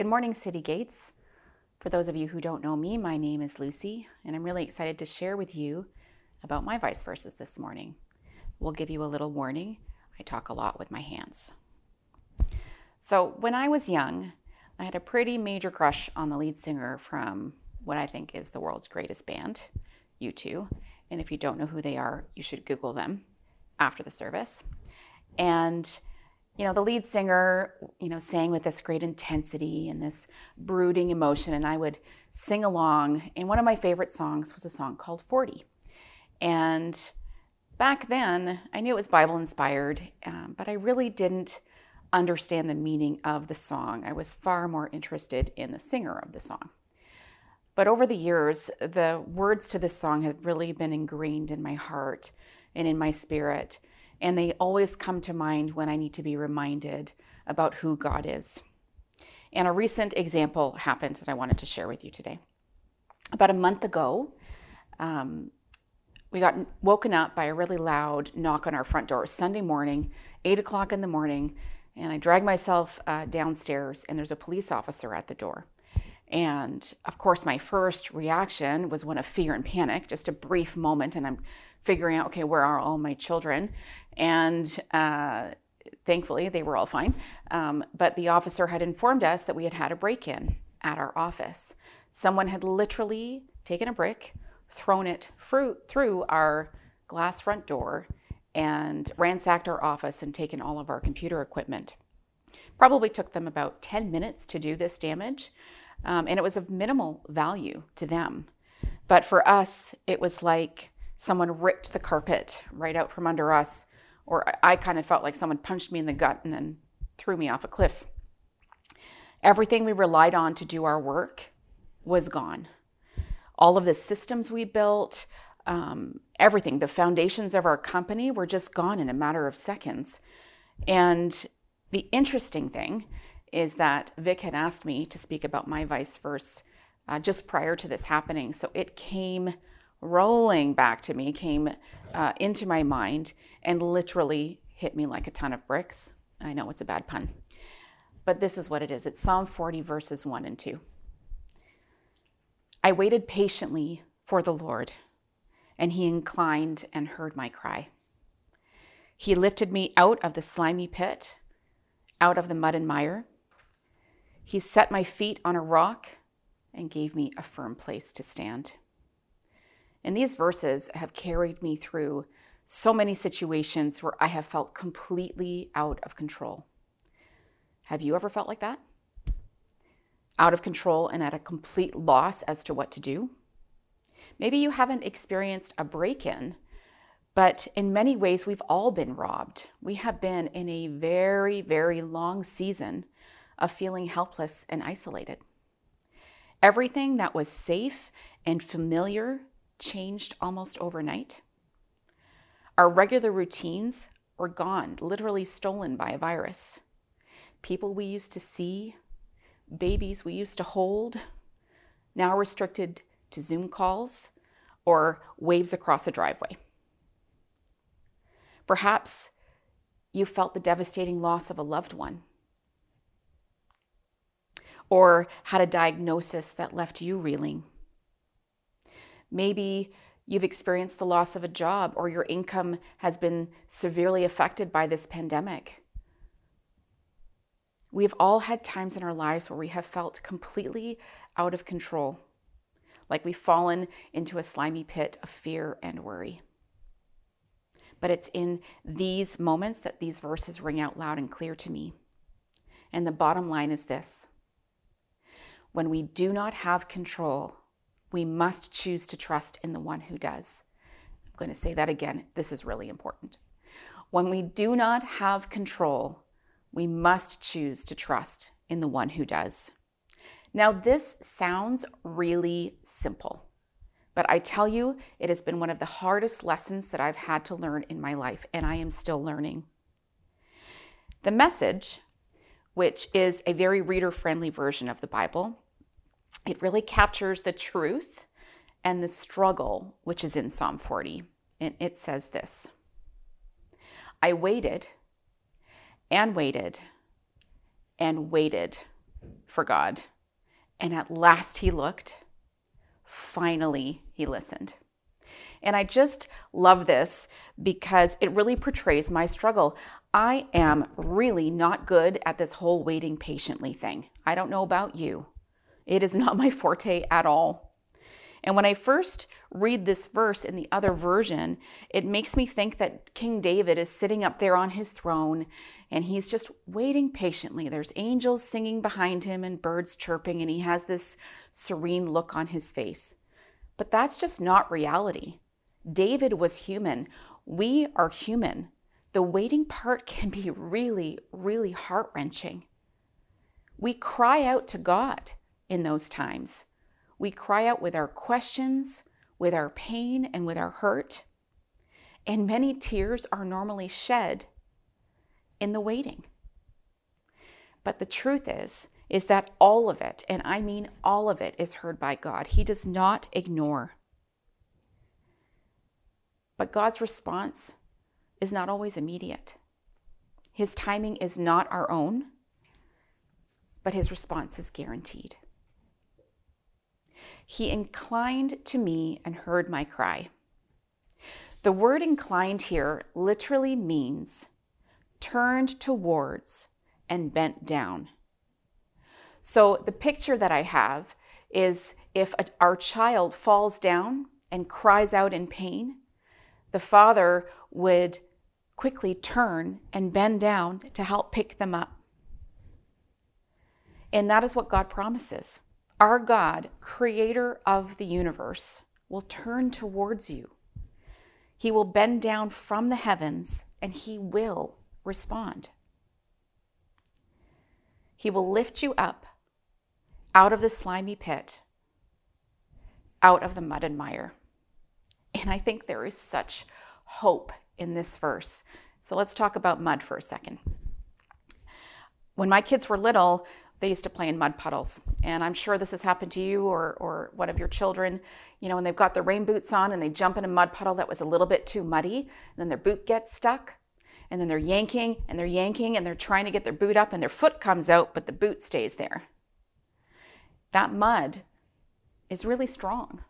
Good morning, City Gates. For those of you who don't know me, my name is Lucy, and I'm really excited to share with you about my vice verses this morning. We'll give you a little warning. I talk a lot with my hands. So, when I was young, I had a pretty major crush on the lead singer from what I think is the world's greatest band, U2. And if you don't know who they are, you should Google them after the service. And you know, the lead singer, you know, sang with this great intensity and this brooding emotion, and I would sing along. And one of my favorite songs was a song called 40. And back then, I knew it was Bible inspired, um, but I really didn't understand the meaning of the song. I was far more interested in the singer of the song. But over the years, the words to this song have really been ingrained in my heart and in my spirit and they always come to mind when I need to be reminded about who God is. And a recent example happened that I wanted to share with you today. About a month ago, um, we got woken up by a really loud knock on our front door. Sunday morning, 8 o'clock in the morning, and I drag myself uh, downstairs, and there's a police officer at the door. And of course, my first reaction was one of fear and panic, just a brief moment. And I'm figuring out, okay, where are all my children? And uh, thankfully, they were all fine. Um, but the officer had informed us that we had had a break in at our office. Someone had literally taken a brick, thrown it through, through our glass front door, and ransacked our office and taken all of our computer equipment. Probably took them about 10 minutes to do this damage, um, and it was of minimal value to them. But for us, it was like someone ripped the carpet right out from under us, or I kind of felt like someone punched me in the gut and then threw me off a cliff. Everything we relied on to do our work was gone. All of the systems we built, um, everything, the foundations of our company were just gone in a matter of seconds. And the interesting thing is that Vic had asked me to speak about my vice verse uh, just prior to this happening. So it came rolling back to me, came uh, into my mind, and literally hit me like a ton of bricks. I know it's a bad pun, but this is what it is it's Psalm 40, verses 1 and 2. I waited patiently for the Lord, and he inclined and heard my cry. He lifted me out of the slimy pit, out of the mud and mire. He set my feet on a rock and gave me a firm place to stand. And these verses have carried me through so many situations where I have felt completely out of control. Have you ever felt like that? Out of control and at a complete loss as to what to do? Maybe you haven't experienced a break in, but in many ways, we've all been robbed. We have been in a very, very long season of feeling helpless and isolated. Everything that was safe and familiar changed almost overnight. Our regular routines were gone, literally stolen by a virus. People we used to see, babies we used to hold, now restricted to Zoom calls or waves across a driveway. Perhaps you felt the devastating loss of a loved one or had a diagnosis that left you reeling Maybe you've experienced the loss of a job or your income has been severely affected by this pandemic. We've all had times in our lives where we have felt completely out of control, like we've fallen into a slimy pit of fear and worry. But it's in these moments that these verses ring out loud and clear to me. And the bottom line is this when we do not have control, we must choose to trust in the one who does. I'm going to say that again. This is really important. When we do not have control, we must choose to trust in the one who does. Now, this sounds really simple, but I tell you, it has been one of the hardest lessons that I've had to learn in my life, and I am still learning. The message, which is a very reader friendly version of the Bible, it really captures the truth and the struggle which is in Psalm 40. And it says this I waited and waited and waited for God. And at last he looked. Finally, he listened. And I just love this because it really portrays my struggle. I am really not good at this whole waiting patiently thing. I don't know about you. It is not my forte at all. And when I first read this verse in the other version, it makes me think that King David is sitting up there on his throne and he's just waiting patiently. There's angels singing behind him and birds chirping, and he has this serene look on his face. But that's just not reality. David was human. We are human. The waiting part can be really, really heart wrenching. We cry out to God in those times. We cry out with our questions, with our pain, and with our hurt. And many tears are normally shed in the waiting. But the truth is, is that all of it, and I mean all of it, is heard by God. He does not ignore. But God's response is not always immediate. His timing is not our own, but his response is guaranteed. He inclined to me and heard my cry. The word inclined here literally means turned towards and bent down. So the picture that I have is if a, our child falls down and cries out in pain, the father would quickly turn and bend down to help pick them up. And that is what God promises. Our God, creator of the universe, will turn towards you. He will bend down from the heavens and he will respond. He will lift you up out of the slimy pit, out of the mud and mire. And I think there is such hope in this verse. So let's talk about mud for a second. When my kids were little, they used to play in mud puddles. And I'm sure this has happened to you or, or one of your children. You know, when they've got their rain boots on and they jump in a mud puddle that was a little bit too muddy, and then their boot gets stuck, and then they're yanking and they're yanking and they're trying to get their boot up, and their foot comes out, but the boot stays there. That mud is really strong.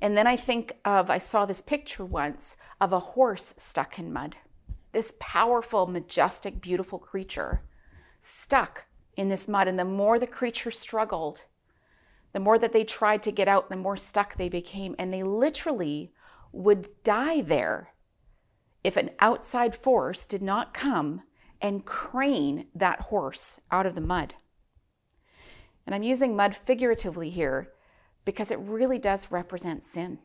And then I think of, I saw this picture once of a horse stuck in mud. This powerful, majestic, beautiful creature stuck in this mud. And the more the creature struggled, the more that they tried to get out, the more stuck they became. And they literally would die there if an outside force did not come and crane that horse out of the mud. And I'm using mud figuratively here because it really does represent sin.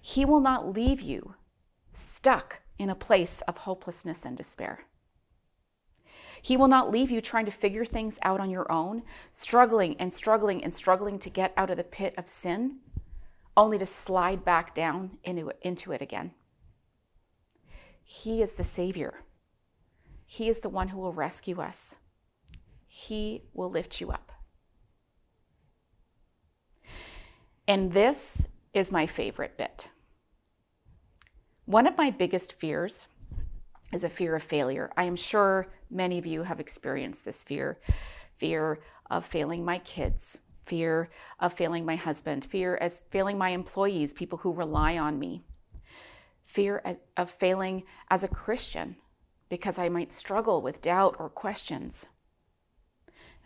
He will not leave you stuck in a place of hopelessness and despair. He will not leave you trying to figure things out on your own, struggling and struggling and struggling to get out of the pit of sin, only to slide back down into it, into it again. He is the Savior. He is the one who will rescue us. He will lift you up. And this is my favorite bit. One of my biggest fears is a fear of failure. I am sure many of you have experienced this fear fear of failing my kids, fear of failing my husband, fear as failing my employees, people who rely on me, fear of failing as a Christian because I might struggle with doubt or questions.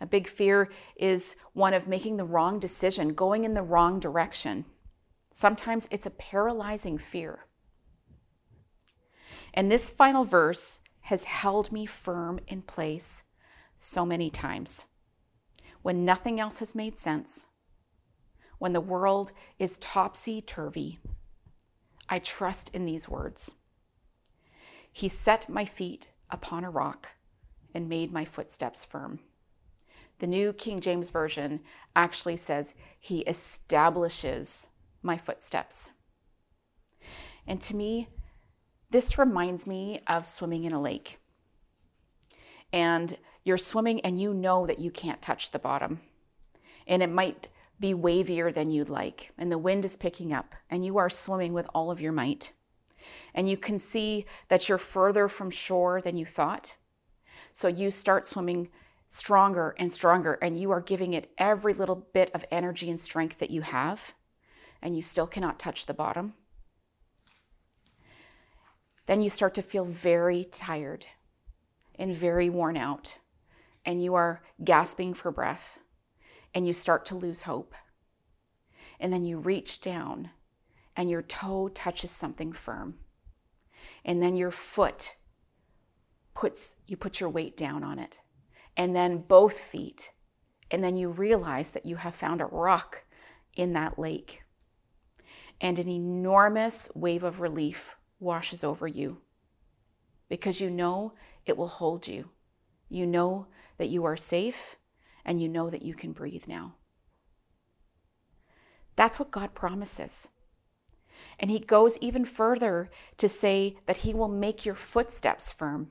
A big fear is one of making the wrong decision, going in the wrong direction. Sometimes it's a paralyzing fear. And this final verse has held me firm in place so many times. When nothing else has made sense, when the world is topsy turvy, I trust in these words. He set my feet upon a rock and made my footsteps firm. The New King James Version actually says, He establishes my footsteps. And to me, this reminds me of swimming in a lake. And you're swimming and you know that you can't touch the bottom. And it might be wavier than you'd like, and the wind is picking up, and you are swimming with all of your might. And you can see that you're further from shore than you thought. So you start swimming stronger and stronger, and you are giving it every little bit of energy and strength that you have, and you still cannot touch the bottom, then you start to feel very tired and very worn out, and you are gasping for breath, and you start to lose hope. And then you reach down, and your toe touches something firm. And then your foot puts, you put your weight down on it and then both feet. And then you realize that you have found a rock in that lake. And an enormous wave of relief washes over you because you know it will hold you. You know that you are safe and you know that you can breathe now. That's what God promises. And He goes even further to say that He will make your footsteps firm.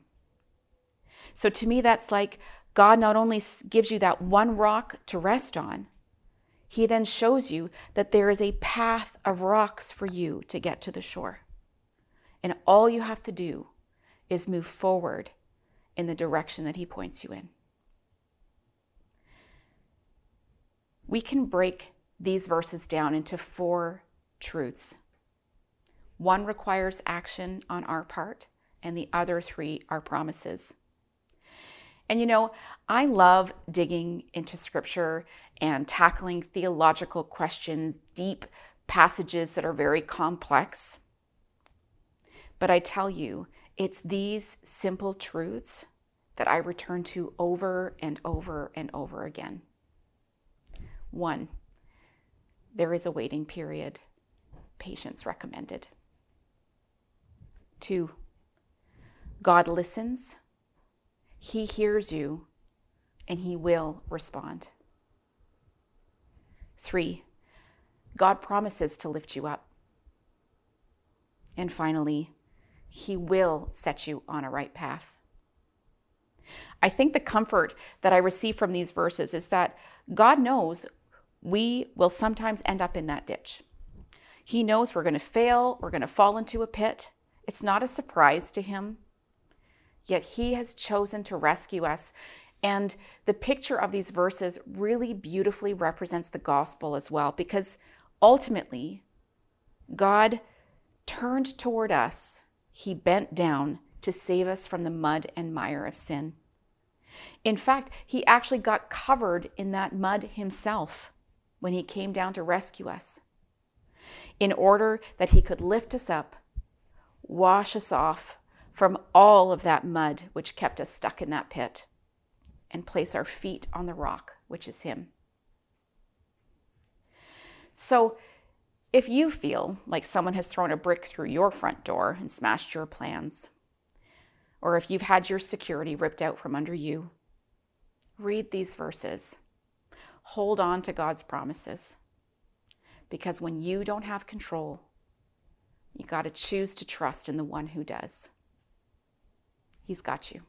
So to me, that's like God not only gives you that one rock to rest on, He then shows you that there is a path of rocks for you to get to the shore. And all you have to do is move forward in the direction that He points you in. We can break these verses down into four truths. One requires action on our part, and the other three are promises. And you know, I love digging into scripture and tackling theological questions, deep passages that are very complex. But I tell you, it's these simple truths that I return to over and over and over again. One, there is a waiting period, patience recommended. Two, God listens he hears you and He will respond. Three, God promises to lift you up. And finally, He will set you on a right path. I think the comfort that I receive from these verses is that God knows we will sometimes end up in that ditch. He knows we're going to fail, we're going to fall into a pit. It's not a surprise to Him yet He has chosen to rescue us. And the picture of these verses really beautifully represents the gospel as well, because ultimately, God turned toward us, He bent down to save us from the mud and mire of sin. In fact, He actually got covered in that mud Himself when He came down to rescue us, in order that He could lift us up, wash us off from all of that mud which kept us stuck in that pit and place our feet on the rock, which is Him. So, if you feel like someone has thrown a brick through your front door and smashed your plans, or if you've had your security ripped out from under you, read these verses. Hold on to God's promises. Because when you don't have control, you got to choose to trust in the one who does. He's got you.